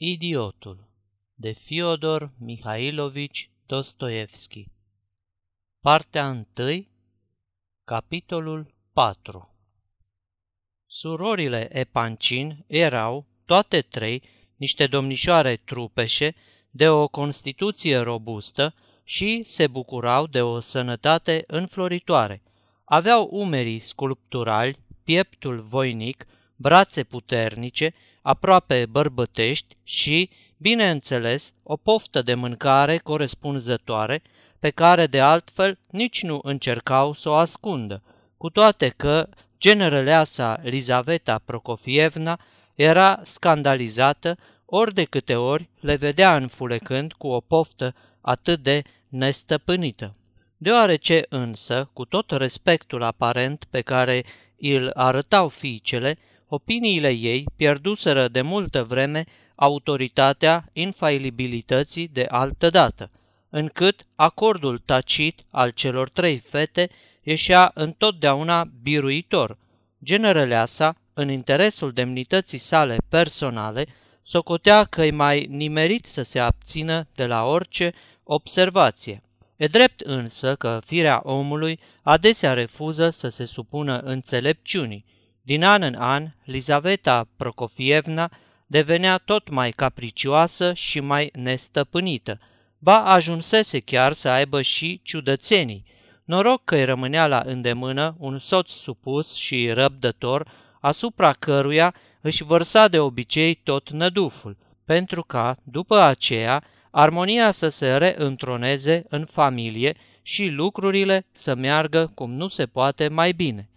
Idiotul de Fyodor Mihailovici Dostoevski Partea 1 Capitolul 4 Surorile Epancin erau, toate trei, niște domnișoare trupeșe de o constituție robustă și se bucurau de o sănătate înfloritoare. Aveau umerii sculpturali, pieptul voinic, brațe puternice, aproape bărbătești și, bineînțeles, o poftă de mâncare corespunzătoare, pe care de altfel nici nu încercau să o ascundă, cu toate că generăleasa Lizaveta Prokofievna era scandalizată ori de câte ori le vedea înfulecând cu o poftă atât de nestăpânită. Deoarece însă, cu tot respectul aparent pe care îl arătau fiicele, opiniile ei pierduseră de multă vreme autoritatea infailibilității de altădată, încât acordul tacit al celor trei fete ieșea întotdeauna biruitor. Generăleasa, în interesul demnității sale personale, socotea că e mai nimerit să se abțină de la orice observație. E drept însă că firea omului adesea refuză să se supună înțelepciunii, din an în an, Lizaveta Prokofievna devenea tot mai capricioasă și mai nestăpânită, ba ajunsese chiar să aibă și ciudățenii. Noroc că îi rămânea la îndemână un soț supus și răbdător, asupra căruia își vărsa de obicei tot năduful, pentru ca, după aceea, armonia să se reîntroneze în familie și lucrurile să meargă cum nu se poate mai bine.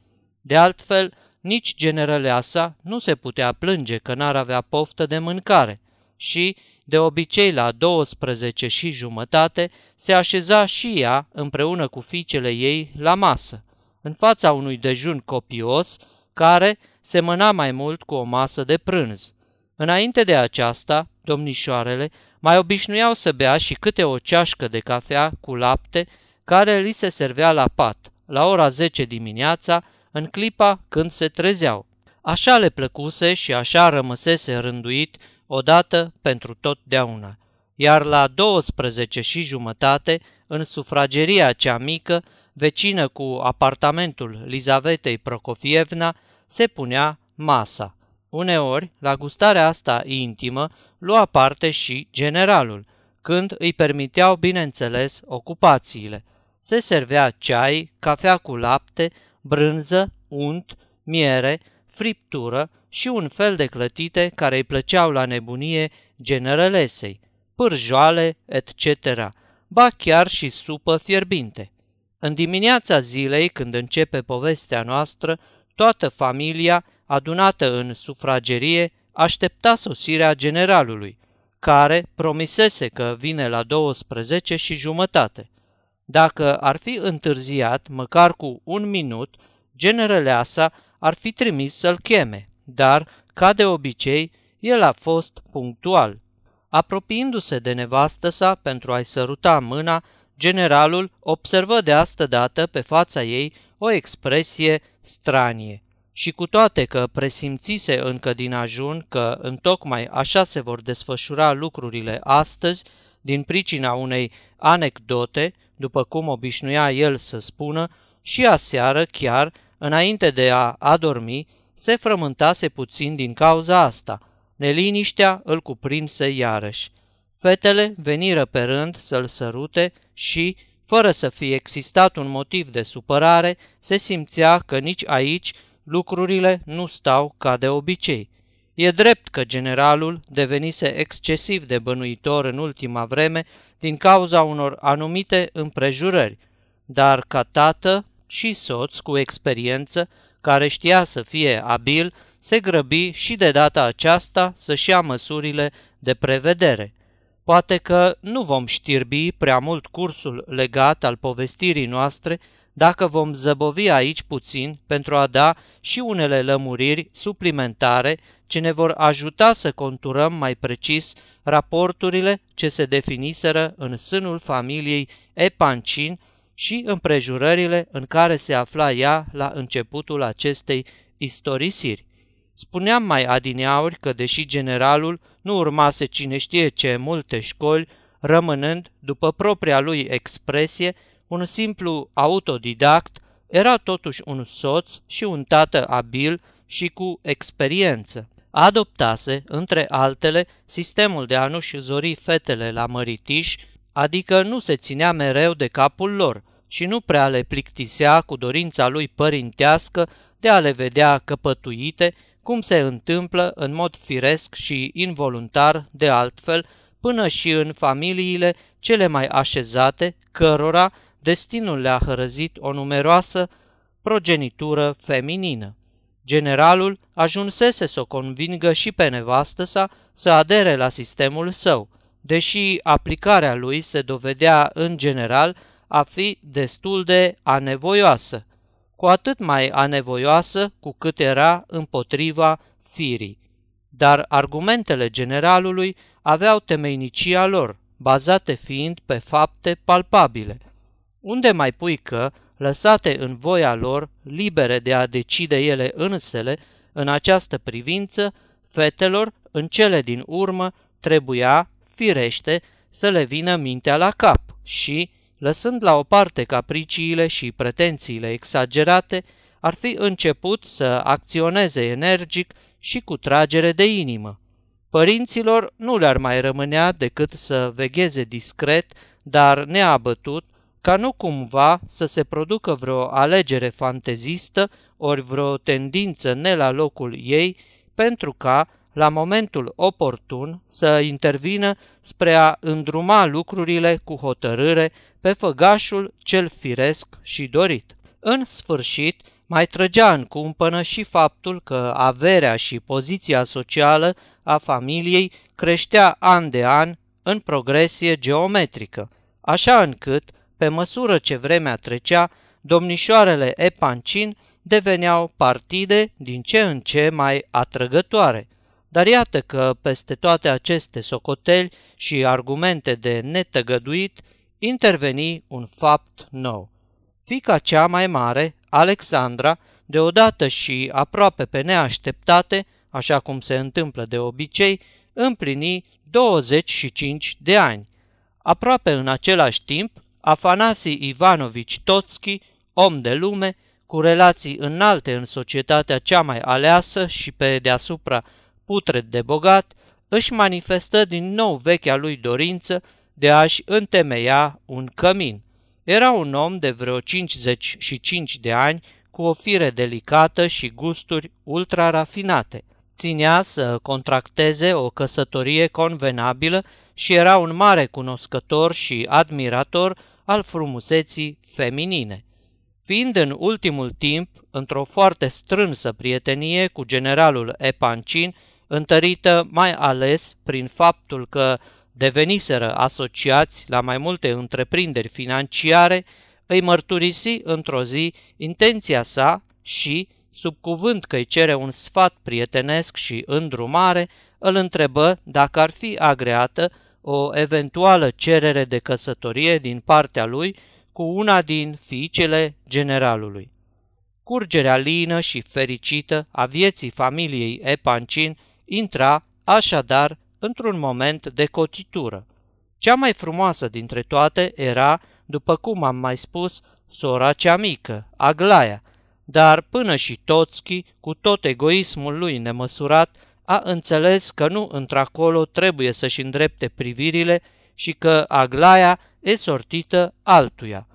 De altfel, nici generăleasa nu se putea plânge că n-ar avea poftă de mâncare și, de obicei la 12 și jumătate, se așeza și ea împreună cu fiicele ei la masă, în fața unui dejun copios, care semăna mai mult cu o masă de prânz. Înainte de aceasta, domnișoarele mai obișnuiau să bea și câte o ceașcă de cafea cu lapte care li se servea la pat, la ora 10 dimineața, în clipa când se trezeau. Așa le plăcuse și așa rămăsese rânduit odată pentru totdeauna. Iar la 12 și jumătate, în sufrageria cea mică, vecină cu apartamentul Lizavetei Prokofievna, se punea masa. Uneori, la gustarea asta intimă, lua parte și generalul, când îi permiteau, bineînțeles, ocupațiile. Se servea ceai, cafea cu lapte, brânză, unt, miere, friptură și un fel de clătite care îi plăceau la nebunie generalesei, pârjoale, etc., ba chiar și supă fierbinte. În dimineața zilei, când începe povestea noastră, toată familia, adunată în sufragerie, aștepta sosirea generalului, care promisese că vine la 12 și jumătate. Dacă ar fi întârziat măcar cu un minut, generăleasa ar fi trimis să-l cheme, dar, ca de obicei, el a fost punctual. Apropiindu-se de nevastă sa pentru a-i săruta mâna, generalul observă de astă dată pe fața ei o expresie stranie. Și cu toate că presimțise încă din ajun că întocmai așa se vor desfășura lucrurile astăzi, din pricina unei anecdote, după cum obișnuia el să spună, și aseară chiar, înainte de a adormi, se frământase puțin din cauza asta. Neliniștea îl cuprinse iarăși. Fetele veniră pe rând să-l sărute și, fără să fie existat un motiv de supărare, se simțea că nici aici lucrurile nu stau ca de obicei. E drept că generalul devenise excesiv de bănuitor în ultima vreme din cauza unor anumite împrejurări, dar ca tată și soț cu experiență, care știa să fie abil, se grăbi și de data aceasta să-și ia măsurile de prevedere. Poate că nu vom știrbi prea mult cursul legat al povestirii noastre dacă vom zăbovi aici puțin pentru a da și unele lămuriri suplimentare ce ne vor ajuta să conturăm mai precis raporturile ce se definiseră în sânul familiei Epancin și împrejurările în care se afla ea la începutul acestei istorisiri. Spuneam mai adineauri că, deși generalul nu urmase cine știe ce multe școli, rămânând, după propria lui expresie, un simplu autodidact, era totuși un soț și un tată abil și cu experiență. Adoptase, între altele, sistemul de a nu-și zori fetele la măritiș, adică nu se ținea mereu de capul lor și nu prea le plictisea cu dorința lui părintească de a le vedea căpătuite, cum se întâmplă în mod firesc și involuntar de altfel, până și în familiile cele mai așezate, cărora destinul le-a hărăzit o numeroasă progenitură feminină. Generalul ajunsese să o convingă și pe nevastă sa să adere la sistemul său, deși aplicarea lui se dovedea în general a fi destul de anevoioasă, cu atât mai anevoioasă cu cât era împotriva firii. Dar argumentele generalului aveau temeinicia lor, bazate fiind pe fapte palpabile. Unde mai pui că, lăsate în voia lor, libere de a decide ele însele, în această privință, fetelor, în cele din urmă, trebuia, firește, să le vină mintea la cap și, lăsând la o parte capriciile și pretențiile exagerate, ar fi început să acționeze energic și cu tragere de inimă. Părinților nu le-ar mai rămânea decât să vegheze discret, dar neabătut, ca nu cumva să se producă vreo alegere fantezistă ori vreo tendință ne la locul ei, pentru ca, la momentul oportun, să intervină spre a îndruma lucrurile cu hotărâre pe făgașul cel firesc și dorit. În sfârșit, mai trăgea în cumpănă și faptul că averea și poziția socială a familiei creștea an de an în progresie geometrică, așa încât, pe măsură ce vremea trecea, domnișoarele Epancin deveneau partide din ce în ce mai atrăgătoare. Dar iată că peste toate aceste socoteli și argumente de netăgăduit, interveni un fapt nou. Fica cea mai mare, Alexandra, deodată și aproape pe neașteptate, așa cum se întâmplă de obicei, împlini 25 de ani. Aproape în același timp, Afanasi Ivanovici Totski, om de lume, cu relații înalte în societatea cea mai aleasă și pe deasupra putred de bogat, își manifestă din nou vechea lui dorință de a-și întemeia un cămin. Era un om de vreo 55 de ani, cu o fire delicată și gusturi ultra-rafinate. Ținea să contracteze o căsătorie convenabilă și era un mare cunoscător și admirator al frumuseții feminine. Fiind în ultimul timp într-o foarte strânsă prietenie cu generalul Epancin, întărită mai ales prin faptul că deveniseră asociați la mai multe întreprinderi financiare, îi mărturisi într-o zi intenția sa și, sub cuvânt că îi cere un sfat prietenesc și îndrumare, îl întrebă dacă ar fi agreată o eventuală cerere de căsătorie din partea lui cu una din fiicele generalului. Curgerea lină și fericită a vieții familiei Epancin intra, așadar, într-un moment de cotitură. Cea mai frumoasă dintre toate era, după cum am mai spus, sora cea mică, Aglaia, dar până și Toțchi, cu tot egoismul lui nemăsurat, a înțeles că nu într-acolo trebuie să-și îndrepte privirile și că Aglaia e sortită altuia.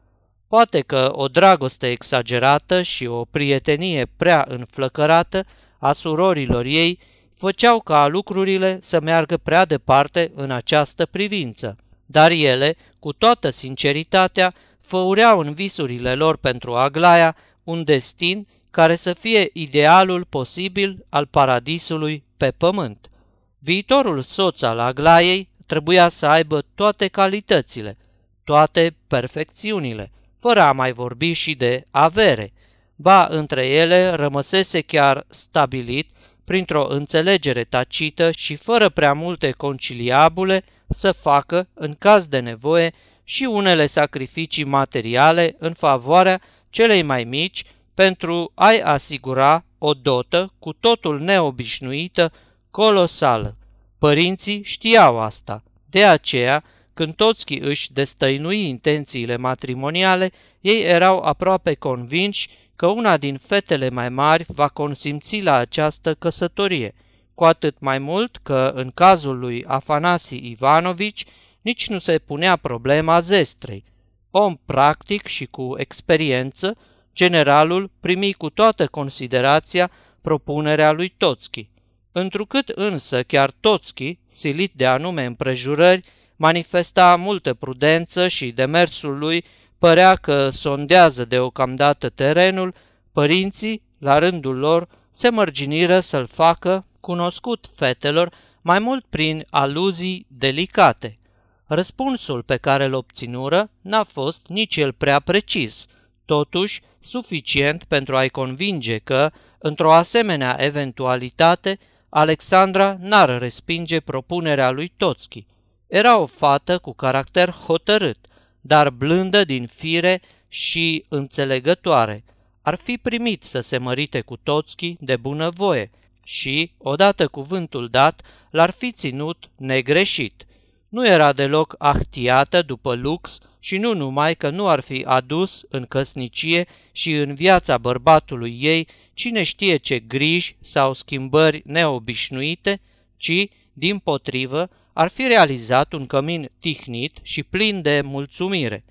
Poate că o dragoste exagerată și o prietenie prea înflăcărată a surorilor ei făceau ca lucrurile să meargă prea departe în această privință, dar ele, cu toată sinceritatea, făureau în visurile lor pentru Aglaia un destin care să fie idealul posibil al paradisului pe pământ. Viitorul soț al Aglaiei trebuia să aibă toate calitățile, toate perfecțiunile, fără a mai vorbi și de avere. Ba, între ele rămăsese chiar stabilit printr-o înțelegere tacită și fără prea multe conciliabule, să facă, în caz de nevoie, și unele sacrificii materiale în favoarea celei mai mici pentru a-i asigura o dotă cu totul neobișnuită, colosală. Părinții știau asta, de aceea, când Toțchi își destăinui intențiile matrimoniale, ei erau aproape convinși că una din fetele mai mari va consimți la această căsătorie, cu atât mai mult că, în cazul lui Afanasi Ivanovici, nici nu se punea problema zestrei. Om practic și cu experiență, generalul primi cu toată considerația propunerea lui Toțchi. Întrucât însă chiar Toțchi, silit de anume împrejurări, manifesta multă prudență și demersul lui părea că sondează deocamdată terenul, părinții, la rândul lor, se mărginiră să-l facă cunoscut fetelor mai mult prin aluzii delicate. Răspunsul pe care îl obținură n-a fost nici el prea precis, totuși suficient pentru a-i convinge că, într-o asemenea eventualitate, Alexandra n-ar respinge propunerea lui Toțchi. Era o fată cu caracter hotărât, dar blândă din fire și înțelegătoare. Ar fi primit să se mărite cu Toțchi de bunăvoie și, odată cuvântul dat, l-ar fi ținut negreșit. Nu era deloc ahtiată după lux și nu numai că nu ar fi adus în căsnicie și în viața bărbatului ei cine știe ce griji sau schimbări neobișnuite, ci, din potrivă, ar fi realizat un cămin tihnit și plin de mulțumire.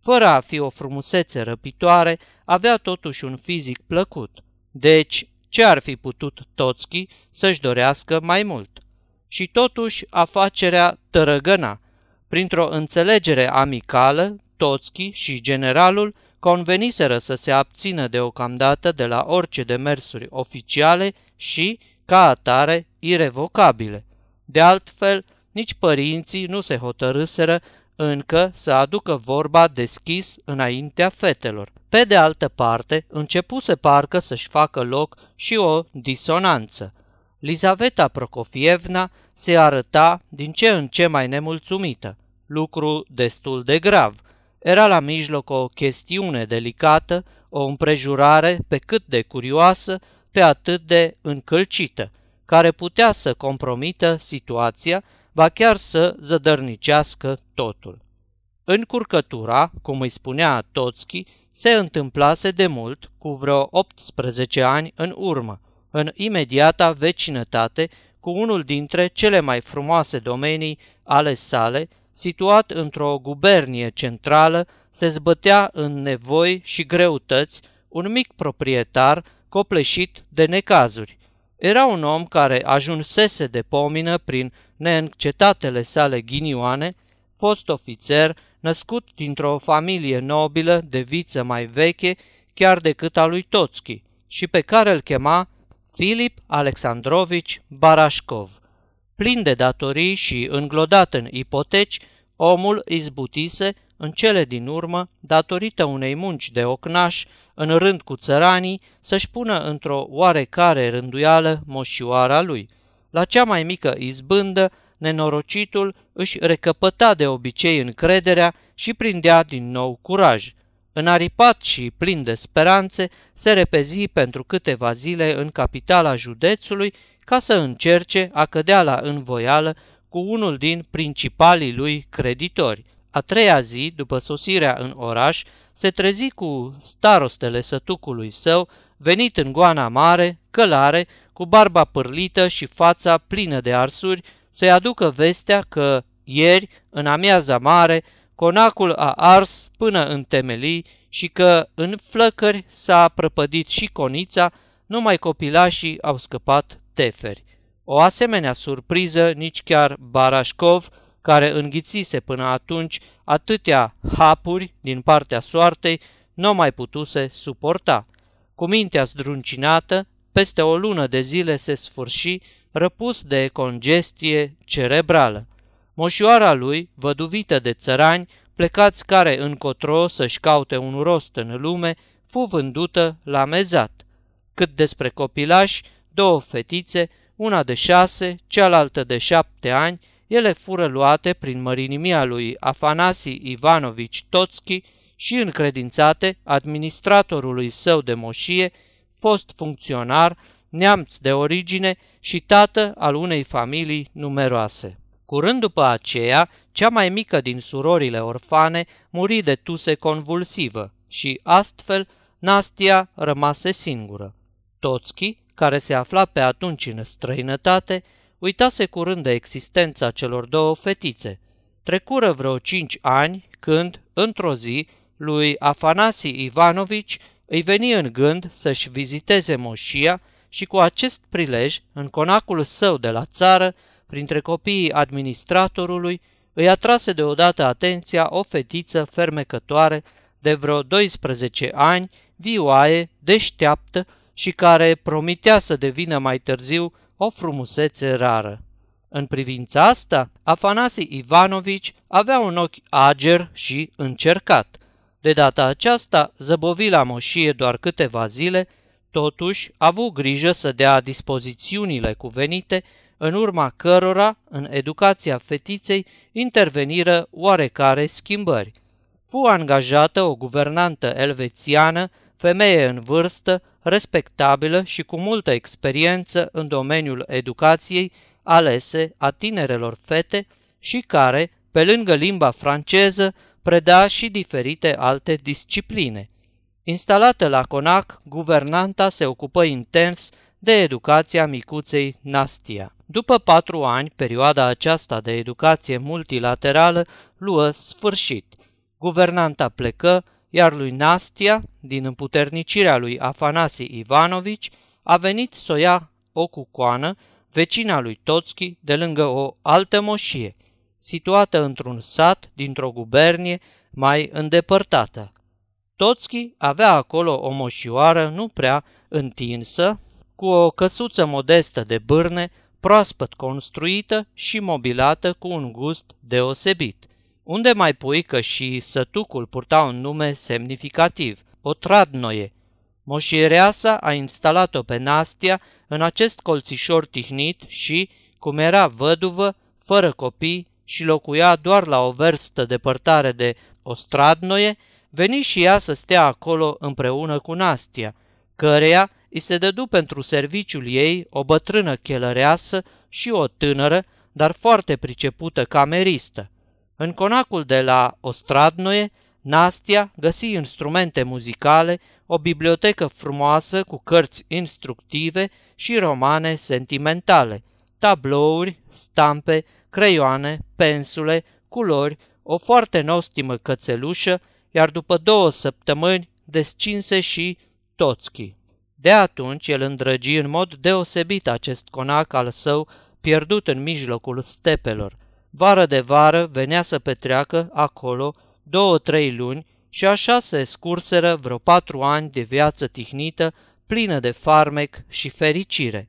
Fără a fi o frumusețe răpitoare, avea totuși un fizic plăcut. Deci, ce ar fi putut Toțchi să-și dorească mai mult? Și totuși afacerea tărăgăna. Printr-o înțelegere amicală, Toțchi și generalul conveniseră să se abțină deocamdată de la orice demersuri oficiale și, ca atare, irevocabile. De altfel, nici părinții nu se hotărâseră încă să aducă vorba deschis înaintea fetelor. Pe de altă parte, începuse parcă să-și facă loc și o disonanță. Lizaveta Prokofievna se arăta din ce în ce mai nemulțumită, lucru destul de grav. Era la mijloc o chestiune delicată, o împrejurare pe cât de curioasă, pe atât de încălcită, care putea să compromită situația ba chiar să zădărnicească totul. Încurcătura, cum îi spunea Toțchi, se întâmplase de mult, cu vreo 18 ani în urmă, în imediata vecinătate cu unul dintre cele mai frumoase domenii ale sale, situat într-o gubernie centrală, se zbătea în nevoi și greutăți un mic proprietar copleșit de necazuri. Era un om care ajunsese de pomină prin neîncetatele sale ghinioane, fost ofițer, născut dintr-o familie nobilă de viță mai veche chiar decât a lui Toțchi și pe care îl chema Filip Alexandrovici Barașcov. Plin de datorii și înglodat în ipoteci, omul izbutise în cele din urmă, datorită unei munci de ocnaș, în rând cu țăranii, să-și pună într-o oarecare rânduială moșioara lui – la cea mai mică izbândă, nenorocitul își recăpăta de obicei încrederea și prindea din nou curaj. Înaripat și plin de speranțe, se repezi pentru câteva zile în capitala județului ca să încerce a cădea la învoială cu unul din principalii lui creditori. A treia zi, după sosirea în oraș, se trezi cu starostele sătucului său, venit în goana mare, călare, cu barba pârlită și fața plină de arsuri, să-i aducă vestea că ieri, în amiaza mare, conacul a ars până în temelii și că în flăcări s-a prăpădit și conița, numai copilașii au scăpat teferi. O asemenea surpriză nici chiar Barașcov, care înghițise până atunci atâtea hapuri din partea soartei, nu mai putuse suporta. Cu mintea zdruncinată, peste o lună de zile se sfârși, răpus de congestie cerebrală. Moșioara lui, văduvită de țărani, plecați care încotro să-și caute un rost în lume, fu vândută la mezat. Cât despre copilași, două fetițe, una de șase, cealaltă de șapte ani, ele fură luate prin mărinimia lui Afanasi Ivanovici Toțchi și încredințate administratorului său de moșie, fost funcționar, neamț de origine și tată al unei familii numeroase. Curând după aceea, cea mai mică din surorile orfane muri de tuse convulsivă și astfel Nastia rămase singură. Toțchi, care se afla pe atunci în străinătate, uitase curând de existența celor două fetițe. Trecură vreo cinci ani când, într-o zi, lui Afanasi Ivanovici îi veni în gând să-și viziteze moșia și cu acest prilej, în conacul său de la țară, printre copiii administratorului, îi atrase deodată atenția o fetiță fermecătoare de vreo 12 ani, vioaie, deșteaptă și care promitea să devină mai târziu o frumusețe rară. În privința asta, Afanasi Ivanovici avea un ochi ager și încercat. De data aceasta, zăbovi la moșie doar câteva zile, totuși a avut grijă să dea dispozițiunile cuvenite, în urma cărora, în educația fetiței, interveniră oarecare schimbări. Fu angajată o guvernantă elvețiană, femeie în vârstă, respectabilă și cu multă experiență în domeniul educației, alese a tinerelor fete și care, pe lângă limba franceză, preda și diferite alte discipline. Instalată la Conac, guvernanta se ocupă intens de educația micuței Nastia. După patru ani, perioada aceasta de educație multilaterală luă sfârșit. Guvernanta plecă, iar lui Nastia, din împuternicirea lui Afanasi Ivanovici, a venit să o ia o cucoană, vecina lui Toțchi, de lângă o altă moșie, situată într-un sat dintr-o gubernie mai îndepărtată. Toțchi avea acolo o moșioară nu prea întinsă, cu o căsuță modestă de bârne, proaspăt construită și mobilată cu un gust deosebit. Unde mai pui că și sătucul purta un nume semnificativ, o tradnoie. Moșiereasa a instalat-o pe Nastia în acest colțișor tihnit și, cum era văduvă, fără copii și locuia doar la o verstă depărtare de Ostradnoie, veni și ea să stea acolo împreună cu Nastia, căreia îi se dădu pentru serviciul ei o bătrână chelăreasă și o tânără, dar foarte pricepută cameristă. În conacul de la Ostradnoie, Nastia găsi instrumente muzicale, o bibliotecă frumoasă cu cărți instructive și romane sentimentale, tablouri, stampe, creioane, pensule, culori, o foarte nostimă cățelușă, iar după două săptămâni descinse și Toțchi. De atunci el îndrăgi în mod deosebit acest conac al său pierdut în mijlocul stepelor. Vară de vară venea să petreacă acolo două-trei luni și așa se scurseră vreo patru ani de viață tihnită, plină de farmec și fericire.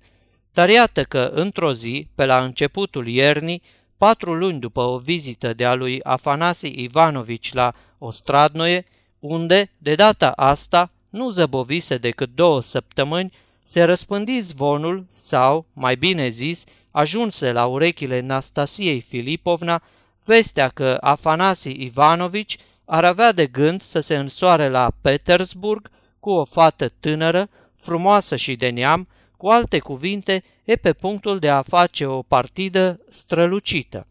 Dar iată că, într-o zi, pe la începutul iernii, patru luni după o vizită de a lui Afanasi Ivanovici la Ostradnoie, unde, de data asta, nu zăbovise decât două săptămâni, se răspândi zvonul sau, mai bine zis, ajunse la urechile Nastasiei Filipovna vestea că Afanasi Ivanovici ar avea de gând să se însoare la Petersburg cu o fată tânără, frumoasă și de neam, cu alte cuvinte, e pe punctul de a face o partidă strălucită.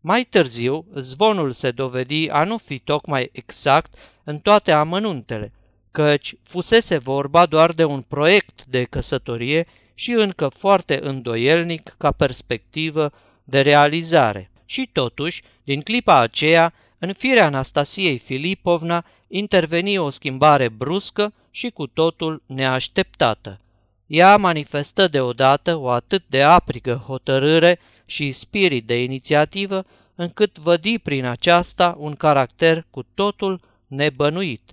Mai târziu, zvonul se dovedi a nu fi tocmai exact în toate amănuntele, căci fusese vorba doar de un proiect de căsătorie și încă foarte îndoielnic ca perspectivă de realizare. Și totuși, din clipa aceea, în firea Anastasiei Filipovna interveni o schimbare bruscă și cu totul neașteptată. Ea manifestă deodată o atât de aprigă hotărâre și spirit de inițiativă, încât vădi prin aceasta un caracter cu totul nebănuit.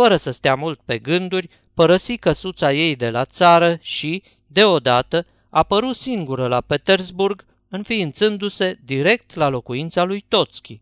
Fără să stea mult pe gânduri, părăsi căsuța ei de la țară și, deodată, apăru singură la Petersburg, înființându-se direct la locuința lui Toțchi.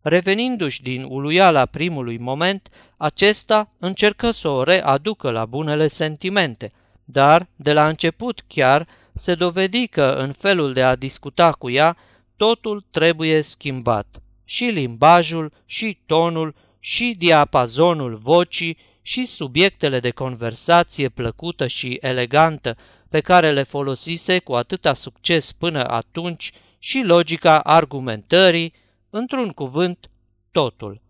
Revenindu-și din uluiala primului moment, acesta încercă să o readucă la bunele sentimente, dar, de la început chiar, se dovedi că în felul de a discuta cu ea, totul trebuie schimbat. Și limbajul, și tonul, și diapazonul vocii, și subiectele de conversație plăcută și elegantă pe care le folosise cu atâta succes până atunci și logica argumentării, într-un cuvânt, totul.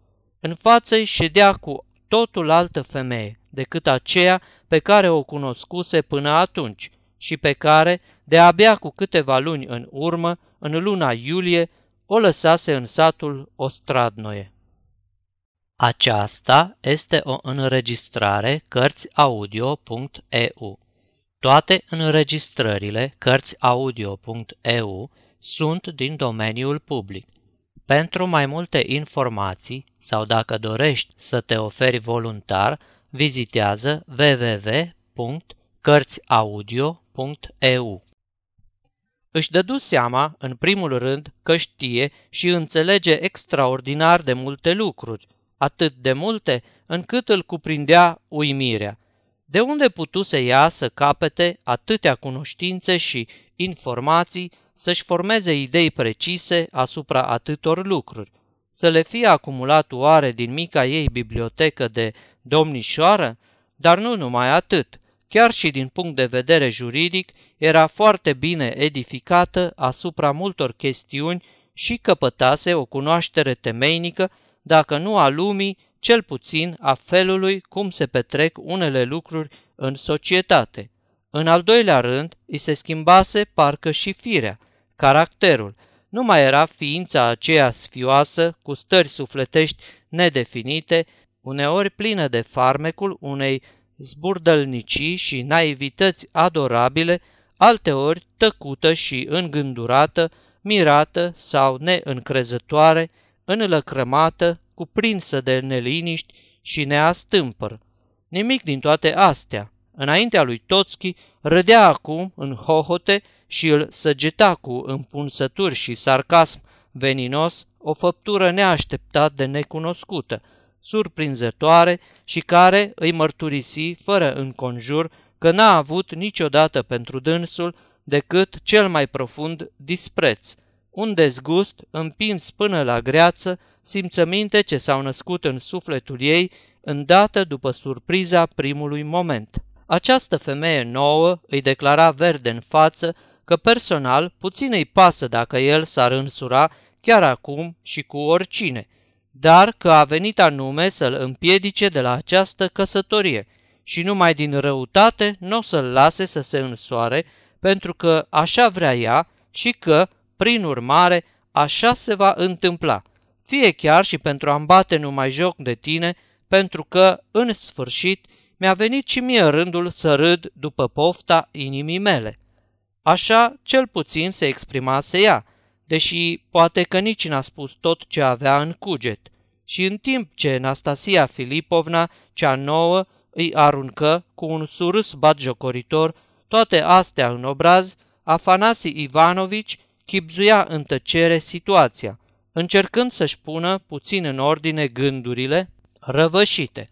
În față îi ședea cu totul altă femeie decât aceea pe care o cunoscuse până atunci și pe care, de abia cu câteva luni în urmă, în luna iulie, o lăsase în satul Ostradnoie. Aceasta este o înregistrare Cărțiaudio.eu. Toate înregistrările Cărțiaudio.eu sunt din domeniul public. Pentru mai multe informații sau dacă dorești să te oferi voluntar, vizitează www.cărțiaudio.eu. Își dădu seama, în primul rând, că știe și înțelege extraordinar de multe lucruri, atât de multe încât îl cuprindea uimirea. De unde putuse ea să capete atâtea cunoștințe și informații, să-și formeze idei precise asupra atâtor lucruri? Să le fie acumulat oare din mica ei bibliotecă de domnișoară? Dar nu numai atât, chiar și din punct de vedere juridic, era foarte bine edificată asupra multor chestiuni și căpătase o cunoaștere temeinică dacă nu a lumii, cel puțin a felului cum se petrec unele lucruri în societate. În al doilea rând, îi se schimbase parcă și firea, caracterul. Nu mai era ființa aceea sfioasă, cu stări sufletești nedefinite, uneori plină de farmecul unei zburdălnicii și naivități adorabile, alteori tăcută și îngândurată, mirată sau neîncrezătoare, înlăcrămată, cuprinsă de neliniști și neastâmpăr. Nimic din toate astea. Înaintea lui Toțchi râdea acum în hohote și îl săgeta cu împunsături și sarcasm veninos o făptură neașteptat de necunoscută, surprinzătoare și care îi mărturisi fără înconjur că n-a avut niciodată pentru dânsul decât cel mai profund dispreț, un dezgust împins până la greață, simțăminte ce s-au născut în sufletul ei îndată după surpriza primului moment. Această femeie nouă îi declara verde în față că personal puțin îi pasă dacă el s-ar însura chiar acum și cu oricine, dar că a venit anume să-l împiedice de la această căsătorie și numai din răutate nu o să-l lase să se însoare, pentru că așa vrea ea și că, prin urmare, așa se va întâmpla, fie chiar și pentru a-mi bate numai joc de tine, pentru că, în sfârșit, mi-a venit și mie rândul să râd după pofta inimii mele. Așa, cel puțin, se exprimase ea, deși poate că nici n-a spus tot ce avea în cuget. Și în timp ce Anastasia Filipovna, cea nouă, îi aruncă cu un surâs batjocoritor toate astea în obraz, Afanasi Ivanovici chipzuia în tăcere situația, încercând să-și pună puțin în ordine gândurile răvășite.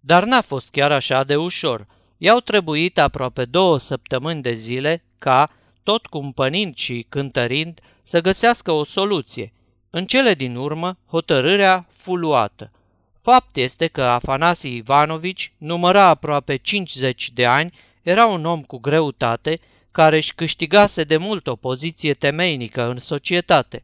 Dar n-a fost chiar așa de ușor. I-au trebuit aproape două săptămâni de zile ca, tot cumpănind și cântărind, să găsească o soluție. În cele din urmă, hotărârea fu luată. Fapt este că Afanasi Ivanovici număra aproape 50 de ani, era un om cu greutate, care își câștigase de mult o poziție temeinică în societate.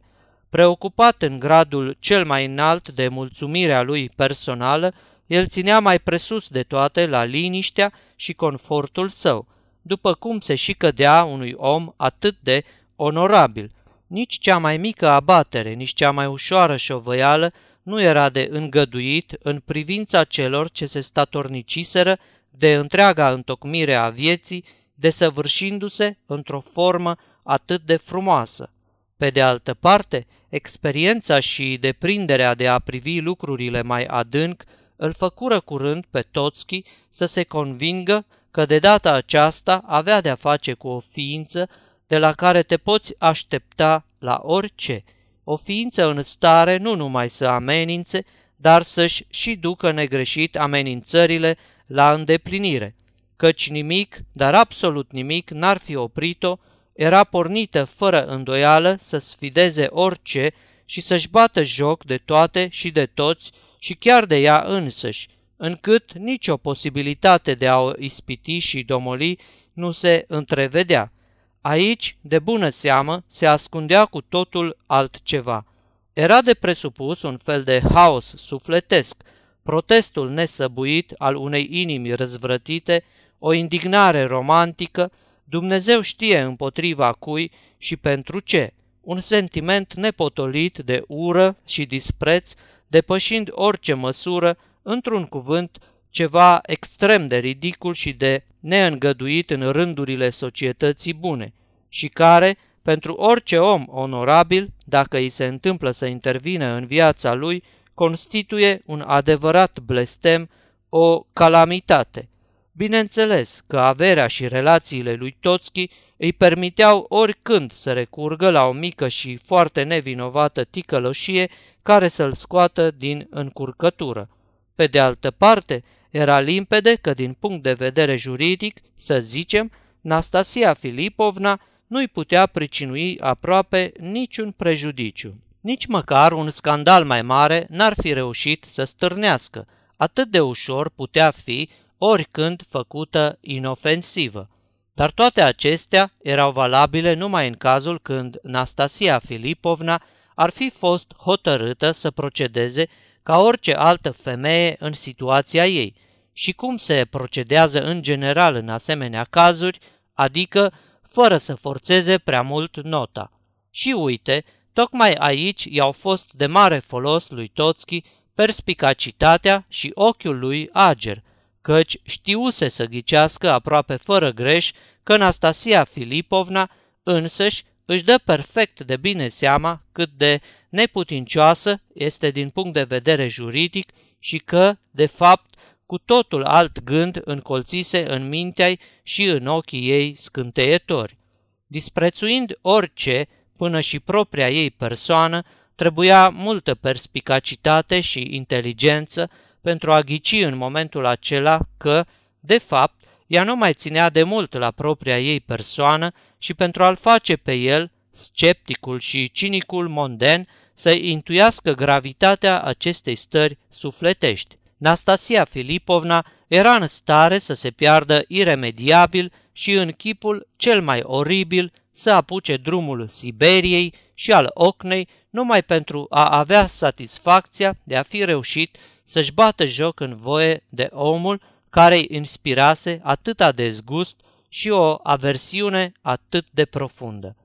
Preocupat în gradul cel mai înalt de mulțumirea lui personală, el ținea mai presus de toate la liniștea și confortul său, după cum se și cădea unui om atât de onorabil. Nici cea mai mică abatere, nici cea mai ușoară șovăială nu era de îngăduit în privința celor ce se statorniciseră de întreaga întocmire a vieții, desăvârșindu-se într-o formă atât de frumoasă. Pe de altă parte, experiența și deprinderea de a privi lucrurile mai adânc îl făcură curând pe Toțchi să se convingă că de data aceasta avea de-a face cu o ființă de la care te poți aștepta la orice, o ființă în stare nu numai să amenințe, dar să-și și ducă negreșit amenințările la îndeplinire, căci nimic, dar absolut nimic, n-ar fi oprit-o, era pornită fără îndoială să sfideze orice și să-și bată joc de toate și de toți și chiar de ea însăși, încât nicio posibilitate de a o ispiti și domoli nu se întrevedea. Aici, de bună seamă, se ascundea cu totul altceva. Era de presupus un fel de haos sufletesc, protestul nesăbuit al unei inimi răzvrătite, o indignare romantică, Dumnezeu știe împotriva cui și pentru ce, un sentiment nepotolit de ură și dispreț, depășind orice măsură, într-un cuvânt, ceva extrem de ridicul și de neîngăduit în rândurile societății bune și care, pentru orice om onorabil, dacă îi se întâmplă să intervină în viața lui, constituie un adevărat blestem, o calamitate. Bineînțeles că averea și relațiile lui Toțchi îi permiteau oricând să recurgă la o mică și foarte nevinovată ticăloșie care să-l scoată din încurcătură. Pe de altă parte, era limpede că din punct de vedere juridic, să zicem, Nastasia Filipovna nu-i putea pricinui aproape niciun prejudiciu. Nici măcar un scandal mai mare n-ar fi reușit să stârnească. Atât de ușor putea fi oricând făcută inofensivă. Dar toate acestea erau valabile numai în cazul când Nastasia Filipovna ar fi fost hotărâtă să procedeze ca orice altă femeie în situația ei și cum se procedează în general în asemenea cazuri, adică fără să forțeze prea mult nota. Și uite, tocmai aici i-au fost de mare folos lui Toțchi perspicacitatea și ochiul lui ager, căci știuse să ghicească aproape fără greș că Anastasia Filipovna însăși își dă perfect de bine seama cât de neputincioasă este din punct de vedere juridic și că, de fapt, cu totul alt gând încolțise în mintea și în ochii ei scânteietori. Disprețuind orice, până și propria ei persoană, trebuia multă perspicacitate și inteligență pentru a ghici în momentul acela că, de fapt, ea nu mai ținea de mult la propria ei persoană și pentru a-l face pe el, scepticul și cinicul monden, să intuiască gravitatea acestei stări sufletești. Nastasia Filipovna era în stare să se piardă iremediabil și în chipul cel mai oribil să apuce drumul Siberiei și al Ocnei numai pentru a avea satisfacția de a fi reușit să-și bată joc în voie de omul care îi inspirase atâta dezgust și o aversiune atât de profundă.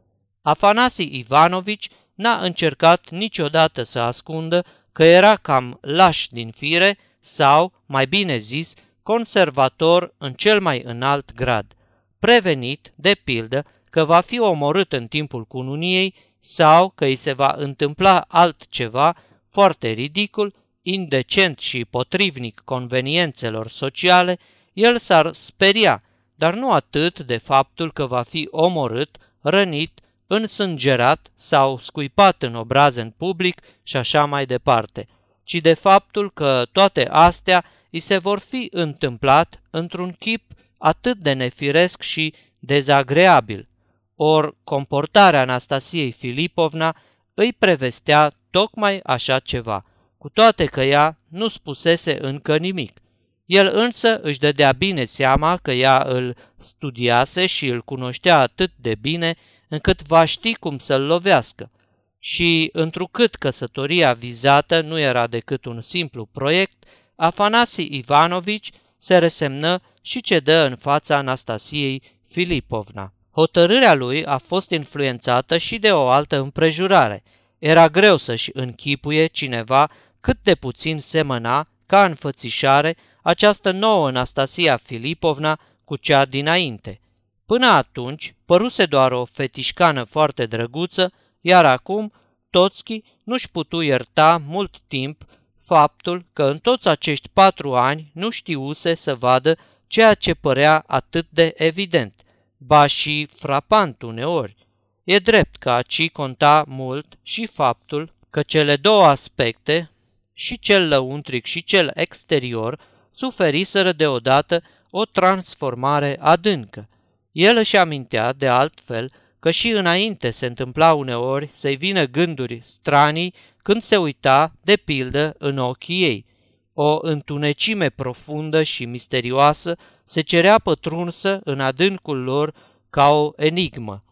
Afanasi Ivanovici n-a încercat niciodată să ascundă că era cam laș din fire sau, mai bine zis, conservator în cel mai înalt grad, prevenit, de pildă, că va fi omorât în timpul cununiei sau că îi se va întâmpla altceva foarte ridicul, indecent și potrivnic conveniențelor sociale, el s-ar speria, dar nu atât de faptul că va fi omorât, rănit, însângerat sau scuipat în obraz în public și așa mai departe, ci de faptul că toate astea îi se vor fi întâmplat într-un chip atât de nefiresc și dezagreabil. Or, comportarea Anastasiei Filipovna îi prevestea tocmai așa ceva, cu toate că ea nu spusese încă nimic. El însă își dădea bine seama că ea îl studiase și îl cunoștea atât de bine încât va ști cum să-l lovească. Și, întrucât căsătoria vizată nu era decât un simplu proiect, Afanasi Ivanovici se resemnă și cedă în fața Anastasiei Filipovna. Hotărârea lui a fost influențată și de o altă împrejurare. Era greu să-și închipuie cineva cât de puțin semăna, ca înfățișare, această nouă Anastasia Filipovna cu cea dinainte. Până atunci, păruse doar o fetișcană foarte drăguță, iar acum Toțchi nu-și putu ierta mult timp faptul că în toți acești patru ani nu știuse să vadă ceea ce părea atât de evident, ba și frapant uneori. E drept că aici conta mult și faptul că cele două aspecte, și cel lăuntric și cel exterior, suferiseră deodată o transformare adâncă. El își amintea, de altfel, că și înainte se întâmpla uneori să-i vină gânduri stranii când se uita, de pildă, în ochii ei. O întunecime profundă și misterioasă se cerea pătrunsă în adâncul lor ca o enigmă.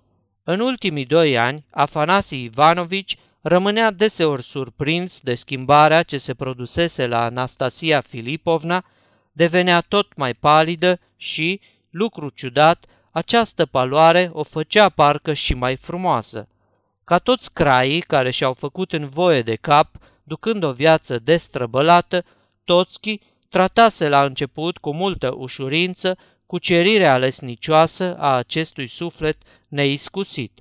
În ultimii doi ani, Afanasi Ivanovici rămânea deseori surprins de schimbarea ce se produsese la Anastasia Filipovna, devenea tot mai palidă și, lucru ciudat, această paloare o făcea parcă și mai frumoasă. Ca toți craii care și-au făcut în voie de cap, ducând o viață destrăbălată, Toțchi tratase la început cu multă ușurință cucerirea lesnicioasă a acestui suflet neiscusit.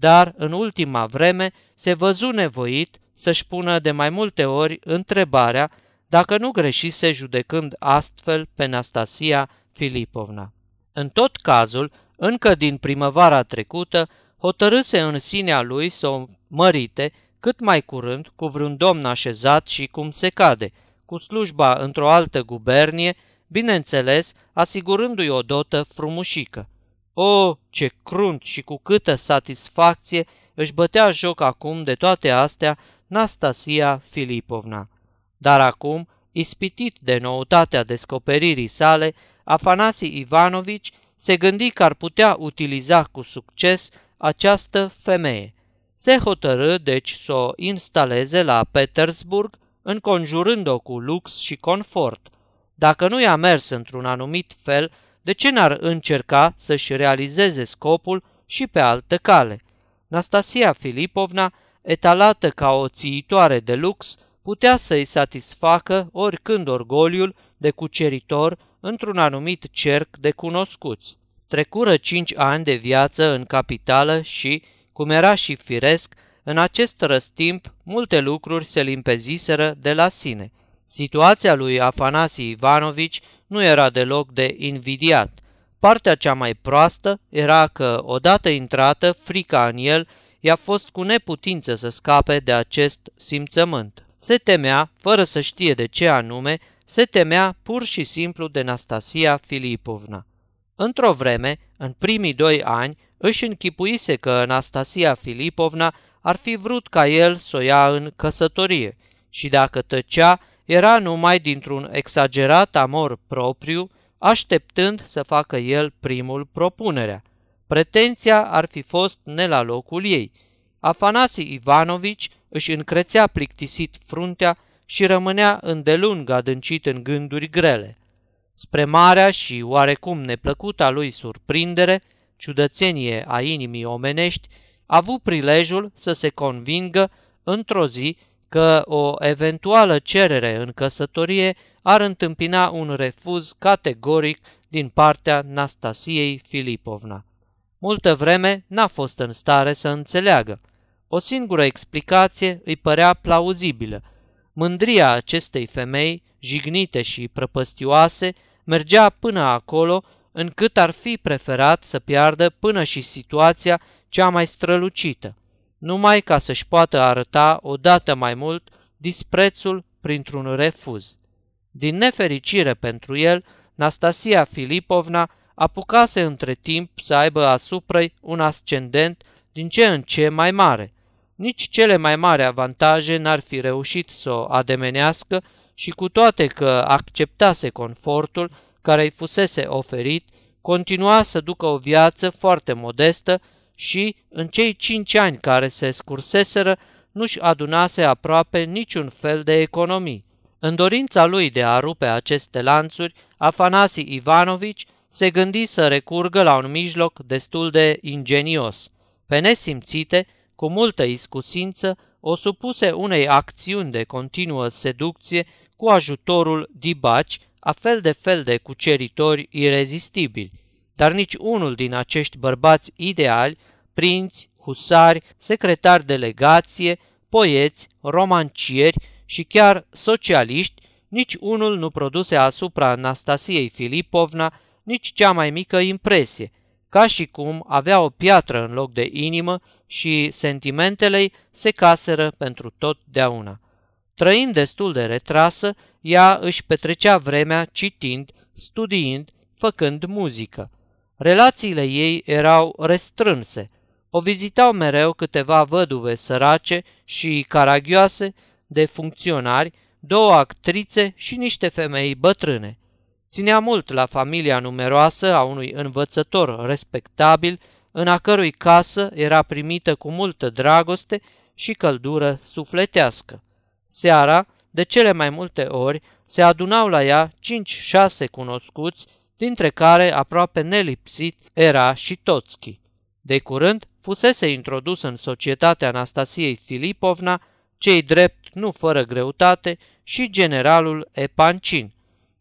Dar în ultima vreme se văzu nevoit să-și pună de mai multe ori întrebarea dacă nu greșise judecând astfel pe Nastasia Filipovna. În tot cazul, încă din primăvara trecută, hotărâse în sinea lui să o mărite cât mai curând cu vreun domn așezat și cum se cade, cu slujba într-o altă gubernie, bineînțeles, asigurându-i o dotă frumușică. O, ce crunt și cu câtă satisfacție își bătea joc acum de toate astea Nastasia Filipovna. Dar acum, ispitit de noutatea descoperirii sale, Afanasi Ivanovici se gândi că ar putea utiliza cu succes această femeie. Se hotărâ deci să o instaleze la Petersburg, înconjurând-o cu lux și confort. Dacă nu i-a mers într-un anumit fel, de ce n-ar încerca să-și realizeze scopul și pe altă cale? Nastasia Filipovna, etalată ca o țiitoare de lux, putea să-i satisfacă oricând orgoliul de cuceritor într-un anumit cerc de cunoscuți. Trecură cinci ani de viață în capitală și, cum era și firesc, în acest răstimp multe lucruri se limpeziseră de la sine. Situația lui Afanasi Ivanovici nu era deloc de invidiat. Partea cea mai proastă era că, odată intrată, frica în el i-a fost cu neputință să scape de acest simțământ. Se temea, fără să știe de ce anume, se temea pur și simplu de Nastasia Filipovna. Într-o vreme, în primii doi ani, își închipuise că Anastasia Filipovna ar fi vrut ca el să o ia în căsătorie și dacă tăcea, era numai dintr-un exagerat amor propriu, așteptând să facă el primul propunerea. Pretenția ar fi fost ne la locul ei. Afanasi Ivanovici își încrețea plictisit fruntea și rămânea îndelung adâncit în gânduri grele. Spre marea și oarecum neplăcuta lui surprindere, ciudățenie a inimii omenești, a avut prilejul să se convingă într-o zi că o eventuală cerere în căsătorie ar întâmpina un refuz categoric din partea Nastasiei Filipovna. Multă vreme n-a fost în stare să înțeleagă. O singură explicație îi părea plauzibilă. Mândria acestei femei, jignite și prăpăstioase, mergea până acolo încât ar fi preferat să piardă până și situația cea mai strălucită, numai ca să-și poată arăta odată mai mult disprețul printr-un refuz. Din nefericire pentru el, Nastasia Filipovna apucase între timp să aibă asupra un ascendent din ce în ce mai mare. Nici cele mai mari avantaje n-ar fi reușit să o ademenească și cu toate că acceptase confortul care îi fusese oferit, continua să ducă o viață foarte modestă și, în cei cinci ani care se scurseseră, nu-și adunase aproape niciun fel de economii. În dorința lui de a rupe aceste lanțuri, Afanasi Ivanovici se gândi să recurgă la un mijloc destul de ingenios. Pe nesimțite, cu multă iscusință, o supuse unei acțiuni de continuă seducție cu ajutorul dibaci a fel de fel de cuceritori irezistibili, dar nici unul din acești bărbați ideali, prinți, husari, secretari de legație, poeți, romancieri și chiar socialiști, nici unul nu produse asupra Anastasiei Filipovna nici cea mai mică impresie, ca și cum avea o piatră în loc de inimă și sentimentele se caseră pentru totdeauna. Trăind destul de retrasă, ea își petrecea vremea citind, studiind, făcând muzică. Relațiile ei erau restrânse. O vizitau mereu câteva văduve sărace și caragioase de funcționari, două actrițe și niște femei bătrâne. Ținea mult la familia numeroasă a unui învățător respectabil, în a cărui casă era primită cu multă dragoste și căldură sufletească. Seara, de cele mai multe ori, se adunau la ea cinci-șase cunoscuți, dintre care aproape nelipsit era și Toțchi. De curând, fusese introdus în societatea Anastasiei Filipovna, cei drept, nu fără greutate, și generalul Epancin.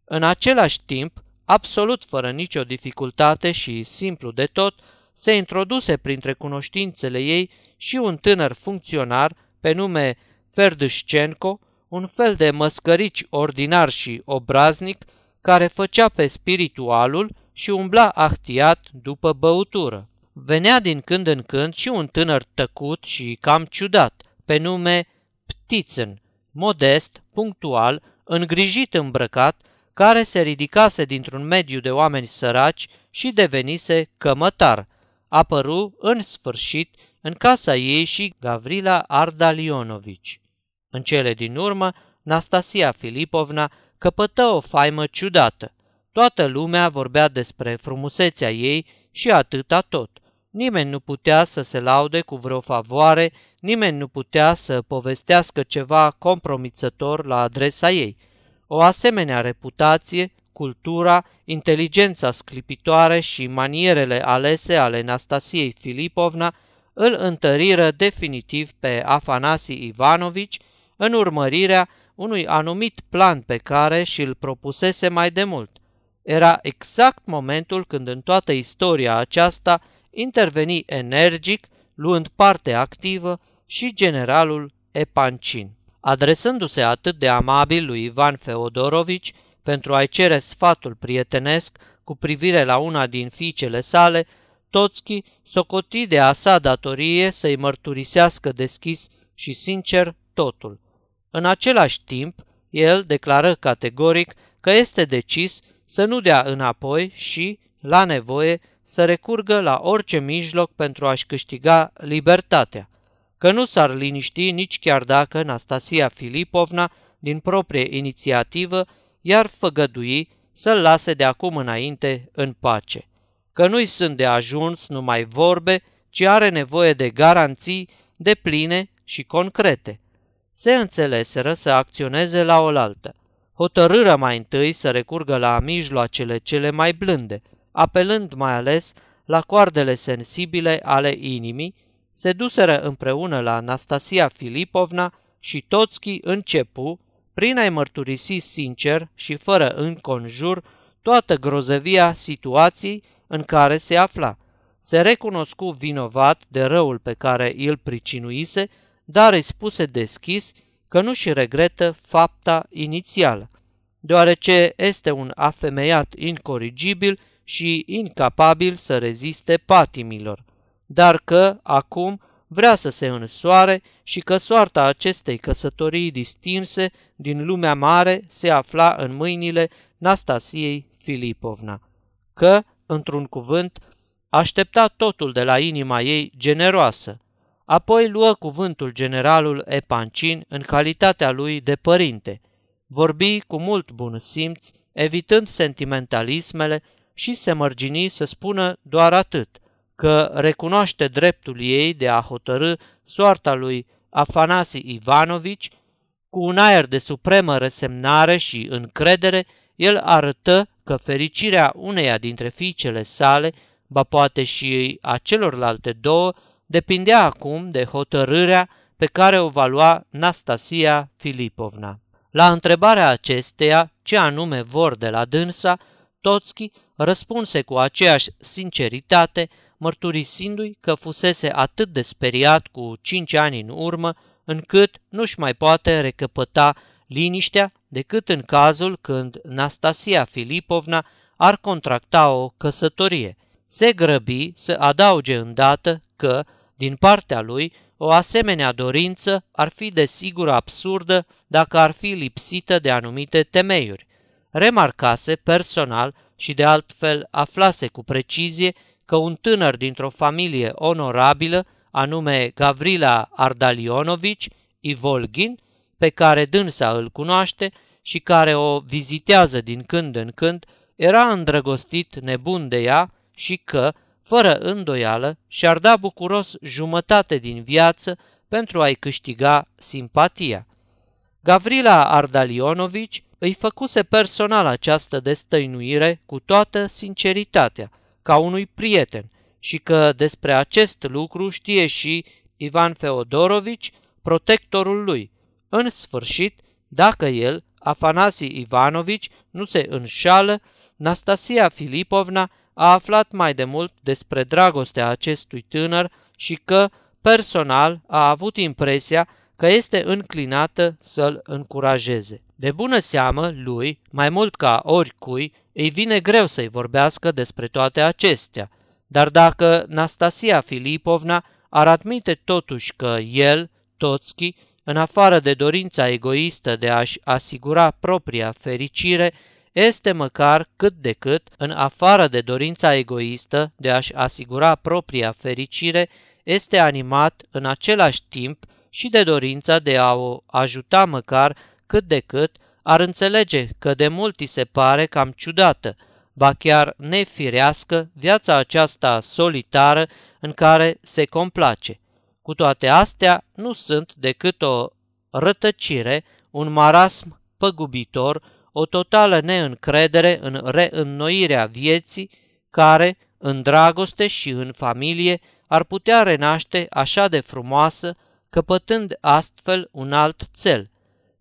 În același timp, absolut fără nicio dificultate și simplu de tot, se introduse printre cunoștințele ei și un tânăr funcționar pe nume Ferdâșcenco, un fel de măscărici ordinar și obraznic, care făcea pe spiritualul și umbla ahtiat după băutură. Venea din când în când și un tânăr tăcut și cam ciudat, pe nume Ptițen, modest, punctual, îngrijit îmbrăcat, care se ridicase dintr-un mediu de oameni săraci și devenise cămătar. Apăru, în sfârșit, în casa ei și Gavrila Ardalionovici. În cele din urmă, Nastasia Filipovna căpătă o faimă ciudată. Toată lumea vorbea despre frumusețea ei și atâta tot. Nimeni nu putea să se laude cu vreo favoare, nimeni nu putea să povestească ceva compromițător la adresa ei. O asemenea reputație, cultura, inteligența sclipitoare și manierele alese ale Nastasiei Filipovna îl întăriră definitiv pe Afanasi Ivanovici în urmărirea unui anumit plan pe care și-l propusese mai de mult. Era exact momentul când în toată istoria aceasta interveni energic, luând parte activă, și generalul Epancin. Adresându-se atât de amabil lui Ivan Feodorovici pentru a-i cere sfatul prietenesc cu privire la una din fiicele sale, Toțchi socoti de a sa datorie să-i mărturisească deschis și sincer totul. În același timp, el declară categoric că este decis să nu dea înapoi și, la nevoie, să recurgă la orice mijloc pentru a-și câștiga libertatea, că nu s-ar liniști nici chiar dacă Nastasia Filipovna, din proprie inițiativă, i-ar făgădui să-l lase de acum înainte în pace, că nu-i sunt de ajuns numai vorbe, ci are nevoie de garanții de pline și concrete. Se înțeleseră să acționeze la oaltă. Hotărâră mai întâi să recurgă la mijloacele cele mai blânde, apelând mai ales la coardele sensibile ale inimii, se duseră împreună la Anastasia Filipovna și Toțchi începu, prin a-i mărturisi sincer și fără înconjur, toată grozăvia situației în care se afla. Se recunoscu vinovat de răul pe care îl pricinuise, dar îi spuse deschis că nu și regretă fapta inițială, deoarece este un afemeiat incorrigibil și incapabil să reziste patimilor, dar că, acum, vrea să se însoare și că soarta acestei căsătorii distinse din lumea mare se afla în mâinile Nastasiei Filipovna, că, într-un cuvânt, aștepta totul de la inima ei generoasă. Apoi luă cuvântul generalul Epancin în calitatea lui de părinte. Vorbi cu mult bun simț, evitând sentimentalismele și se mărgini să spună doar atât, că recunoaște dreptul ei de a hotărâ soarta lui Afanasi Ivanovici, cu un aer de supremă resemnare și încredere, el arătă că fericirea uneia dintre fiicele sale, ba poate și a celorlalte două, depindea acum de hotărârea pe care o va lua Nastasia Filipovna. La întrebarea acesteia, ce anume vor de la dânsa, Toțchi răspunse cu aceeași sinceritate, mărturisindu-i că fusese atât de speriat cu cinci ani în urmă, încât nu-și mai poate recăpăta liniștea decât în cazul când Nastasia Filipovna ar contracta o căsătorie. Se grăbi să adauge îndată că, din partea lui, o asemenea dorință ar fi de sigur absurdă dacă ar fi lipsită de anumite temeiuri. Remarcase personal și de altfel aflase cu precizie că un tânăr dintr-o familie onorabilă, anume Gavrila Ardalionovici, Ivolgin, pe care dânsa îl cunoaște și care o vizitează din când în când, era îndrăgostit nebun de ea și că, fără îndoială, și-ar da bucuros jumătate din viață pentru a-i câștiga simpatia. Gavrila Ardalionovici îi făcuse personal această destăinuire cu toată sinceritatea, ca unui prieten, și că despre acest lucru știe și Ivan Feodorovici, protectorul lui. În sfârșit, dacă el, Afanasi Ivanovici, nu se înșală, Nastasia Filipovna a aflat mai de mult despre dragostea acestui tânăr și că, personal, a avut impresia că este înclinată să-l încurajeze. De bună seamă, lui, mai mult ca oricui, îi vine greu să-i vorbească despre toate acestea, dar dacă Nastasia Filipovna ar admite totuși că el, Toțchi, în afară de dorința egoistă de a-și asigura propria fericire, este măcar cât de cât, în afară de dorința egoistă de a-și asigura propria fericire, este animat în același timp și de dorința de a o ajuta măcar cât de cât, ar înțelege că de mult îi se pare cam ciudată, ba chiar nefirească, viața aceasta solitară în care se complace. Cu toate astea, nu sunt decât o rătăcire, un marasm păgubitor, o totală neîncredere în reînnoirea vieții, care, în dragoste și în familie, ar putea renaște așa de frumoasă, căpătând astfel un alt cel,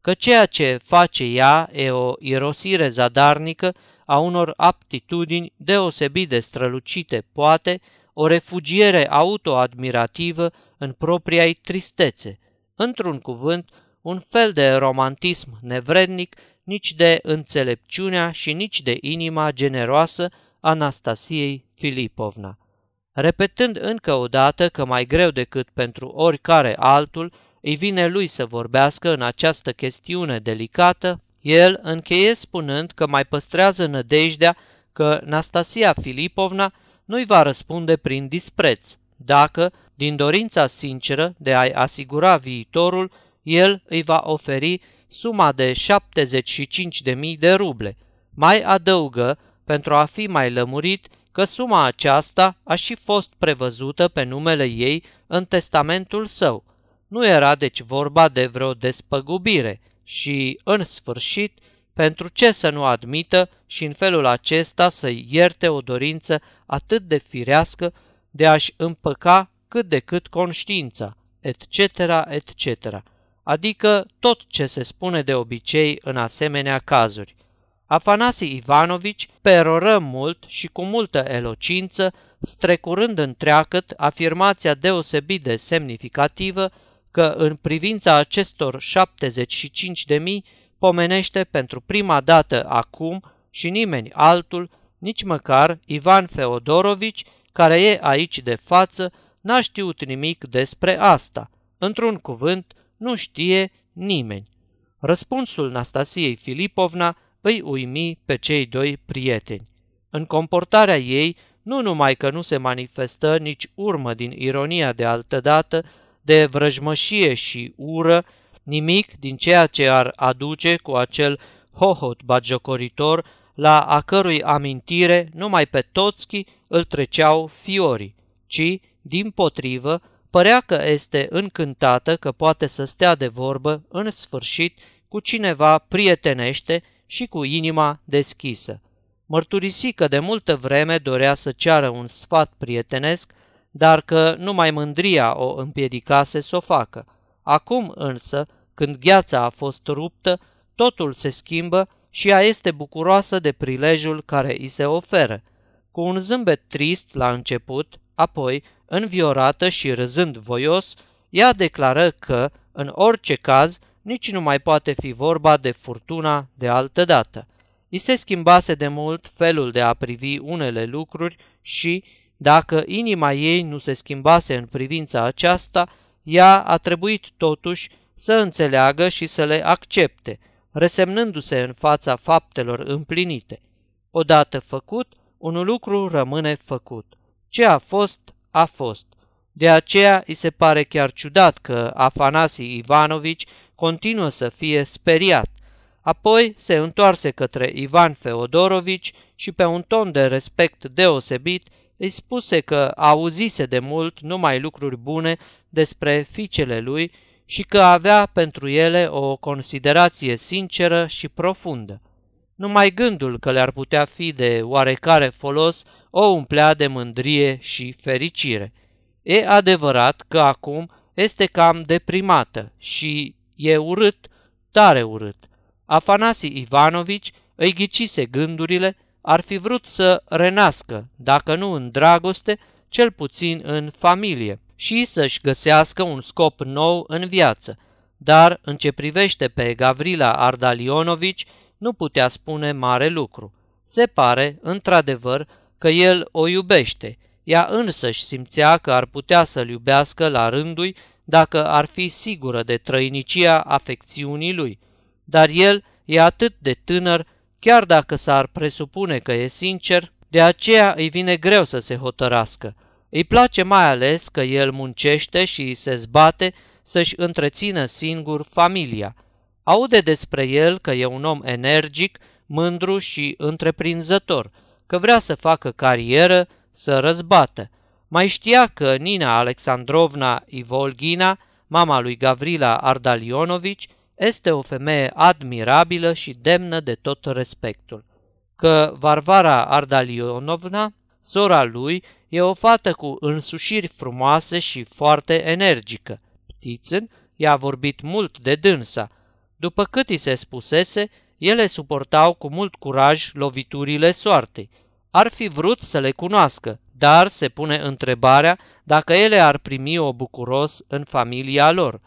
că ceea ce face ea e o irosire zadarnică a unor aptitudini deosebit de strălucite, poate, o refugiere autoadmirativă în propria tristețe, într-un cuvânt, un fel de romantism nevrednic, nici de înțelepciunea și nici de inima generoasă Anastasiei Filipovna. Repetând încă o dată că mai greu decât pentru oricare altul îi vine lui să vorbească în această chestiune delicată, el încheie spunând că mai păstrează nădejdea că Nastasia Filipovna nu-i va răspunde prin dispreț, dacă, din dorința sinceră de a-i asigura viitorul, el îi va oferi suma de 75.000 de ruble. Mai adăugă, pentru a fi mai lămurit, că suma aceasta a și fost prevăzută pe numele ei în testamentul său. Nu era deci vorba de vreo despăgubire și, în sfârșit, pentru ce să nu admită și în felul acesta să ierte o dorință atât de firească de a-și împăca cât de cât conștiința, etc., etc., adică tot ce se spune de obicei în asemenea cazuri. Afanasi Ivanovici peroră mult și cu multă elocință, strecurând întreagăt afirmația deosebit de semnificativă că în privința acestor 75 de mii pomenește pentru prima dată acum și nimeni altul, nici măcar Ivan Feodorovici, care e aici de față, n-a știut nimic despre asta. Într-un cuvânt, nu știe nimeni. Răspunsul Nastasiei Filipovna îi uimi pe cei doi prieteni. În comportarea ei, nu numai că nu se manifestă nici urmă din ironia de altădată, de vrăjmășie și ură, nimic din ceea ce ar aduce cu acel hohot bagiocoritor la a cărui amintire numai pe toți îl treceau fiorii, ci, din potrivă, părea că este încântată că poate să stea de vorbă în sfârșit cu cineva prietenește și cu inima deschisă. Mărturisi că de multă vreme dorea să ceară un sfat prietenesc, dar că numai mândria o împiedicase să o facă. Acum însă, când gheața a fost ruptă, totul se schimbă și ea este bucuroasă de prilejul care îi se oferă. Cu un zâmbet trist la început, apoi, înviorată și râzând voios, ea declară că, în orice caz, nici nu mai poate fi vorba de furtuna de altă dată. I se schimbase de mult felul de a privi unele lucruri și, dacă inima ei nu se schimbase în privința aceasta, ea a trebuit totuși să înțeleagă și să le accepte, resemnându-se în fața faptelor împlinite. Odată făcut, un lucru rămâne făcut. Ce a fost, a fost. De aceea îi se pare chiar ciudat că Afanasi Ivanovici continuă să fie speriat. Apoi se întoarse către Ivan Feodorovici și pe un ton de respect deosebit îi spuse că auzise de mult numai lucruri bune despre fiicele lui și că avea pentru ele o considerație sinceră și profundă. Numai gândul că le-ar putea fi de oarecare folos o umplea de mândrie și fericire. E adevărat că acum este cam deprimată și e urât, tare urât. Afanasi Ivanovici îi ghicise gândurile, ar fi vrut să renască, dacă nu în dragoste, cel puțin în familie și să-și găsească un scop nou în viață. Dar, în ce privește pe Gavrila Ardalionovici, nu putea spune mare lucru. Se pare, într-adevăr, că el o iubește. Ea însăși simțea că ar putea să-l iubească la rândui dacă ar fi sigură de trăinicia afecțiunii lui. Dar el e atât de tânăr, chiar dacă s-ar presupune că e sincer, de aceea îi vine greu să se hotărască. Îi place mai ales că el muncește și se zbate să-și întrețină singur familia. Aude despre el că e un om energic, mândru și întreprinzător, că vrea să facă carieră, să răzbată. Mai știa că Nina Alexandrovna Ivolgina, mama lui Gavrila Ardalionovici, este o femeie admirabilă și demnă de tot respectul. Că Varvara Ardalionovna, sora lui, e o fată cu însușiri frumoase și foarte energică. Ptițân i-a vorbit mult de dânsa. După cât i se spusese, ele suportau cu mult curaj loviturile soartei. Ar fi vrut să le cunoască, dar se pune întrebarea dacă ele ar primi-o bucuros în familia lor.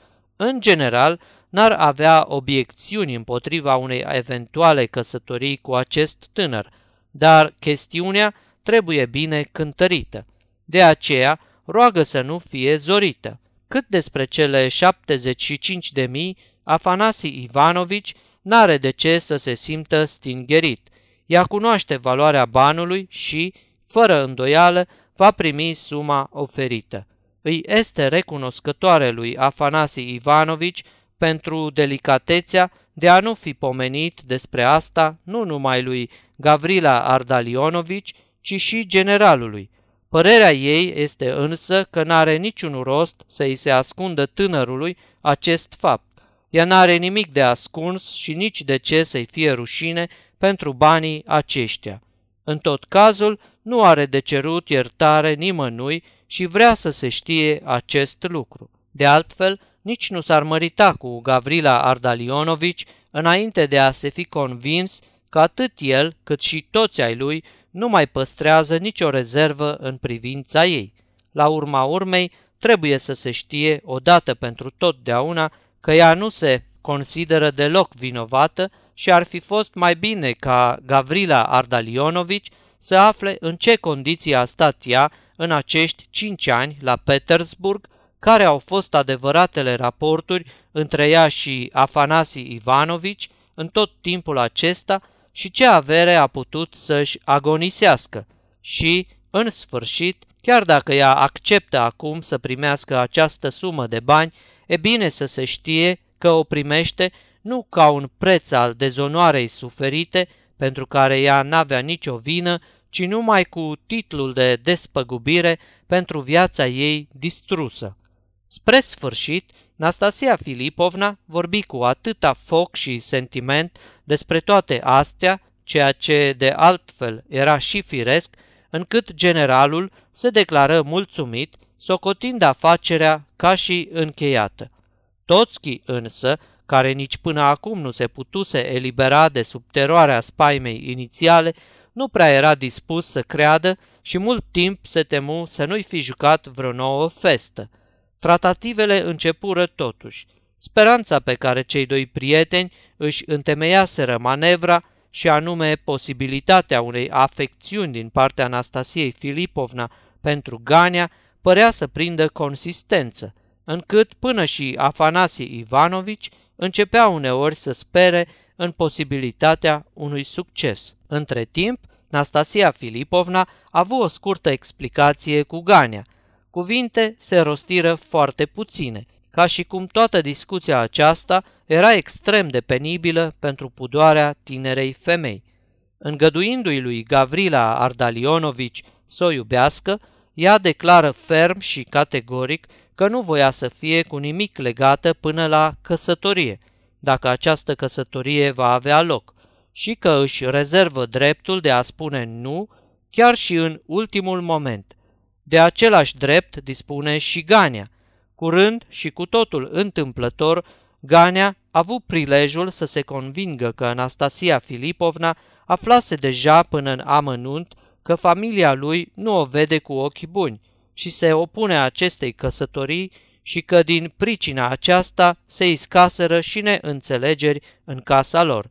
În general, n-ar avea obiecțiuni împotriva unei eventuale căsătorii cu acest tânăr, dar chestiunea trebuie bine cântărită. De aceea, roagă să nu fie zorită. Cât despre cele 75 de mii, Afanasi Ivanovici n-are de ce să se simtă stingerit. Ea cunoaște valoarea banului și, fără îndoială, va primi suma oferită. Îi este recunoscătoare lui Afanasi Ivanovici pentru delicatețea de a nu fi pomenit despre asta nu numai lui Gavrila Ardalionovici, ci și generalului. Părerea ei este însă că n-are niciun rost să îi se ascundă tânărului acest fapt. Ea n-are nimic de ascuns și nici de ce să-i fie rușine pentru banii aceștia. În tot cazul, nu are de cerut iertare nimănui și vrea să se știe acest lucru. De altfel, nici nu s-ar mărita cu Gavrila Ardalionovici înainte de a se fi convins că atât el cât și toți ai lui nu mai păstrează nicio rezervă în privința ei. La urma urmei, trebuie să se știe odată pentru totdeauna că ea nu se consideră deloc vinovată și ar fi fost mai bine ca Gavrila Ardalionovici să afle în ce condiții a stat ea în acești cinci ani la Petersburg, care au fost adevăratele raporturi între ea și Afanasi Ivanovici în tot timpul acesta și ce avere a putut să-și agonisească. Și, în sfârșit, chiar dacă ea acceptă acum să primească această sumă de bani, e bine să se știe că o primește nu ca un preț al dezonoarei suferite, pentru care ea n-avea nicio vină, ci numai cu titlul de despăgubire pentru viața ei distrusă. Spre sfârșit, Nastasia Filipovna vorbi cu atâta foc și sentiment despre toate astea, ceea ce de altfel era și firesc, încât generalul se declară mulțumit, socotind afacerea ca și încheiată. Toțchi însă, care nici până acum nu se putuse elibera de sub teroarea spaimei inițiale, nu prea era dispus să creadă și mult timp se temu să nu-i fi jucat vreo nouă festă. Tratativele începură totuși. Speranța pe care cei doi prieteni își întemeiaseră manevra și anume posibilitatea unei afecțiuni din partea Anastasiei Filipovna pentru Gania părea să prindă consistență, încât până și Afanasie Ivanovici începea uneori să spere în posibilitatea unui succes. Între timp, Nastasia Filipovna a avut o scurtă explicație cu Gania. Cuvinte se rostiră foarte puține. ca și cum toată discuția aceasta era extrem de penibilă pentru pudoarea tinerei femei. Îngăduindu-i lui Gavrila Ardalionovici să o iubească, ea declară ferm și categoric că nu voia să fie cu nimic legată până la căsătorie, dacă această căsătorie va avea loc, și că își rezervă dreptul de a spune nu chiar și în ultimul moment. De același drept dispune și Gania. Curând și cu totul întâmplător, Gania a avut prilejul să se convingă că Anastasia Filipovna aflase deja până în amănunt că familia lui nu o vede cu ochi buni și se opune acestei căsătorii și că din pricina aceasta se iscaseră și neînțelegeri în casa lor.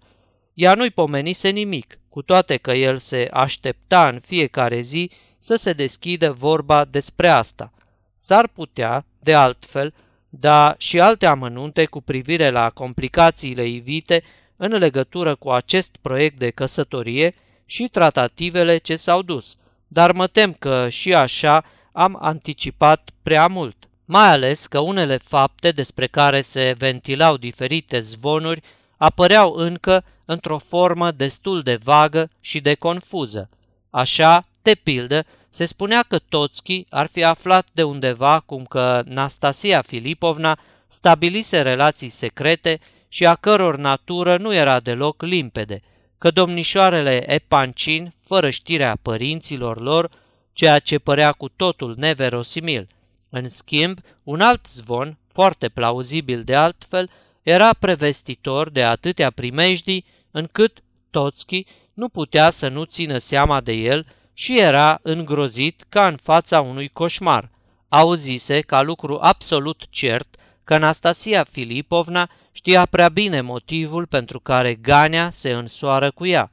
Ea nu-i pomenise nimic, cu toate că el se aștepta în fiecare zi să se deschidă vorba despre asta. S-ar putea, de altfel, da și alte amănunte cu privire la complicațiile ivite în legătură cu acest proiect de căsătorie și tratativele ce s-au dus, dar mă tem că și așa am anticipat prea mult, mai ales că unele fapte despre care se ventilau diferite zvonuri apăreau încă într-o formă destul de vagă și de confuză. Așa, de pildă, se spunea că Toțchi ar fi aflat de undeva cum că Nastasia Filipovna stabilise relații secrete și a căror natură nu era deloc limpede, că domnișoarele Epancin, fără știrea părinților lor, ceea ce părea cu totul neverosimil. În schimb, un alt zvon, foarte plauzibil de altfel, era prevestitor de atâtea primejdii încât Toțchi nu putea să nu țină seama de el și era îngrozit ca în fața unui coșmar. Auzise ca lucru absolut cert că Anastasia Filipovna știa prea bine motivul pentru care Gania se însoară cu ea,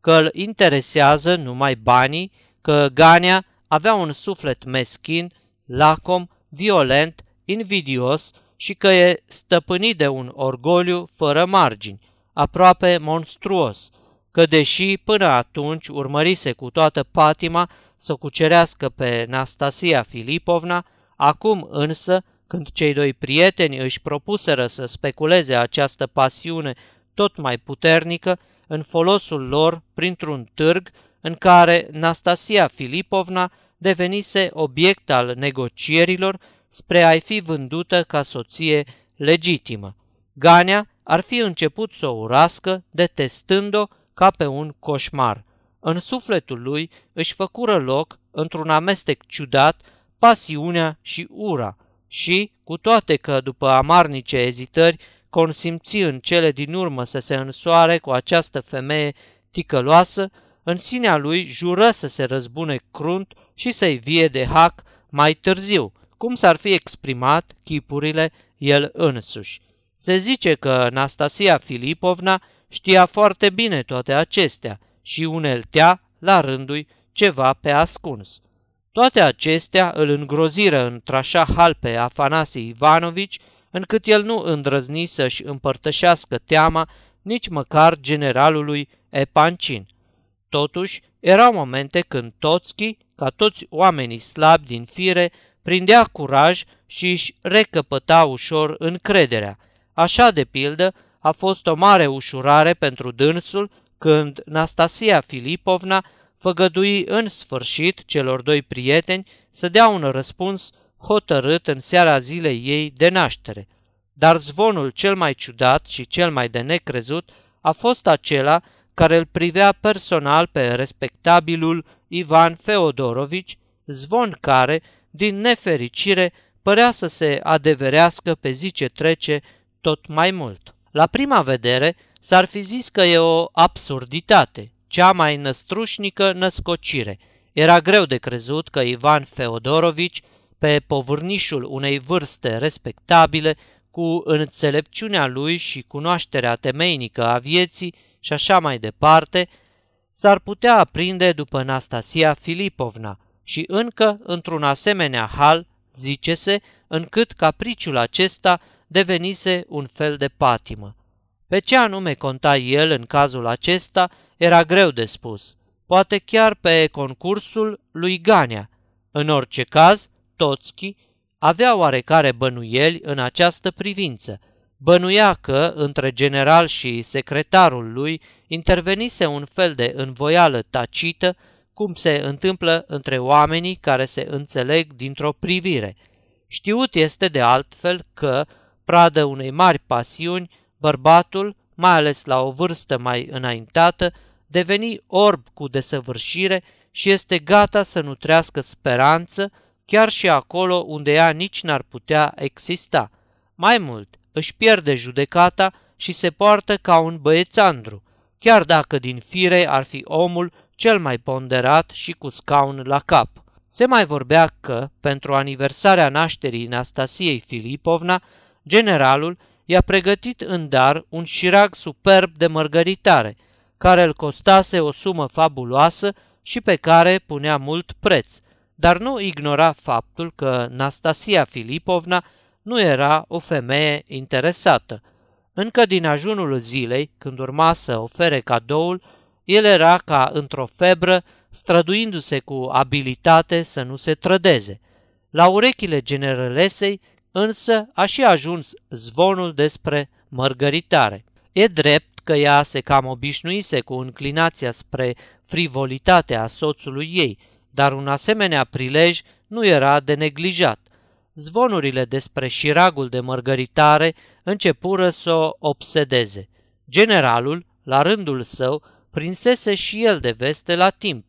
că îl interesează numai banii, că Gania avea un suflet meschin, lacom, violent, invidios și că e stăpânit de un orgoliu fără margini, aproape monstruos, că deși până atunci urmărise cu toată patima să cucerească pe Nastasia Filipovna, acum însă, când cei doi prieteni își propuseră să speculeze această pasiune tot mai puternică în folosul lor printr-un târg în care Nastasia Filipovna devenise obiect al negocierilor spre a-i fi vândută ca soție legitimă. Gania ar fi început să o urască, detestând-o ca pe un coșmar. În sufletul lui își făcură loc, într-un amestec ciudat, pasiunea și ura și, cu toate că după amarnice ezitări, consimți în cele din urmă să se însoare cu această femeie ticăloasă, în sinea lui jură să se răzbune crunt și să-i vie de hac mai târziu, cum s-ar fi exprimat chipurile el însuși. Se zice că Anastasia Filipovna știa foarte bine toate acestea și uneltea, la rândul, ceva pe ascuns. Toate acestea îl îngroziră într-așa hal pe Afanasie Ivanovici, încât el nu îndrăzni să-și împărtășească teama nici măcar generalului Epancin. Totuși, erau momente când Toțchi, ca toți oamenii slabi din fire, prindea curaj și își recăpăta ușor încrederea. Așa, de pildă, a fost o mare ușurare pentru dânsul când Nastasia Filipovna făgădui în sfârșit celor doi prieteni să dea un răspuns hotărât în seara zilei ei de naștere. Dar zvonul cel mai ciudat și cel mai de necrezut a fost acela care îl privea personal pe respectabilul Ivan Feodorovici, zvon care, din nefericire, părea să se adeverească pe zi ce trece tot mai mult. La prima vedere, s-ar fi zis că e o absurditate, cea mai năstrușnică născocire. Era greu de crezut că Ivan Feodorovici, pe povârnișul unei vârste respectabile, cu înțelepciunea lui și cunoașterea temeinică a vieții și așa mai departe, s-ar putea aprinde după Anastasia Filipovna și încă într-un asemenea hal, zice-se, încât capriciul acesta devenise un fel de patimă. Pe ce anume conta el în cazul acesta era greu de spus, poate chiar pe concursul lui Gania. În orice caz, Toțchi avea oarecare bănuieli în această privință. Bănuia că, între general și secretarul lui, intervenise un fel de învoială tacită, cum se întâmplă între oamenii care se înțeleg dintr-o privire. Știut este de altfel că, pradă unei mari pasiuni, bărbatul, mai ales la o vârstă mai înaintată, deveni orb cu desăvârșire și este gata să nutrească speranță, chiar și acolo unde ea nici n-ar putea exista. Mai mult, își pierde judecata și se poartă ca un băiețandru, chiar dacă din fire ar fi omul cel mai ponderat și cu scaun la cap. Se mai vorbea că, pentru aniversarea nașterii Nastasiei Filipovna, generalul i-a pregătit în dar un șirag superb de mărgăritare, care îl costase o sumă fabuloasă și pe care punea mult preț, dar nu ignora faptul că Nastasia Filipovna nu era o femeie interesată. Încă din ajunul zilei, când urma să ofere cadoul, el era ca într-o febră, străduindu-se cu abilitate să nu se trădeze. La urechile generalesei însă a și ajuns zvonul despre mărgăritare. E drept că ea se cam obișnuise cu înclinația spre frivolitatea soțului ei, dar un asemenea prilej nu era de neglijat. Zvonurile despre șiragul de mărgăritare începură să o obsedeze. Generalul, la rândul său, prinsese și el de veste la timp.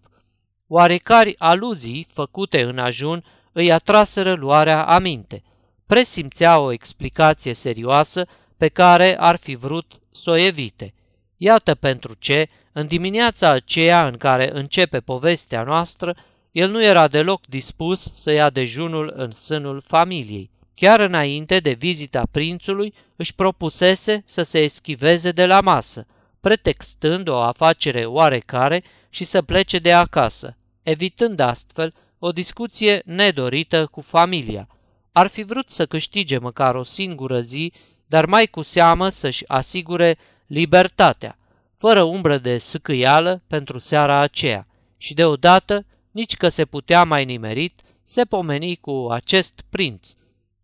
Oarecari aluzii făcute în ajun îi atraseră luarea aminte. Presimțea o explicație serioasă pe care ar fi vrut să o evite. Iată pentru ce, în dimineața aceea în care începe povestea noastră, el nu era deloc dispus să ia dejunul în sânul familiei. Chiar înainte de vizita prințului, își propusese să se eschiveze de la masă, pretextând o afacere oarecare și să plece de acasă, evitând astfel o discuție nedorită cu familia. Ar fi vrut să câștige măcar o singură zi, dar mai cu seamă să-și asigure libertatea, fără umbră de sâcâială pentru seara aceea. Și deodată, nici că se putea mai nimerit, se pomeni cu acest prinț.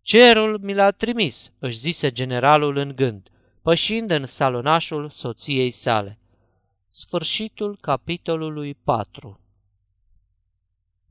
Cerul mi l-a trimis, își zise generalul în gând pășind în salonașul soției sale. Sfârșitul capitolului 4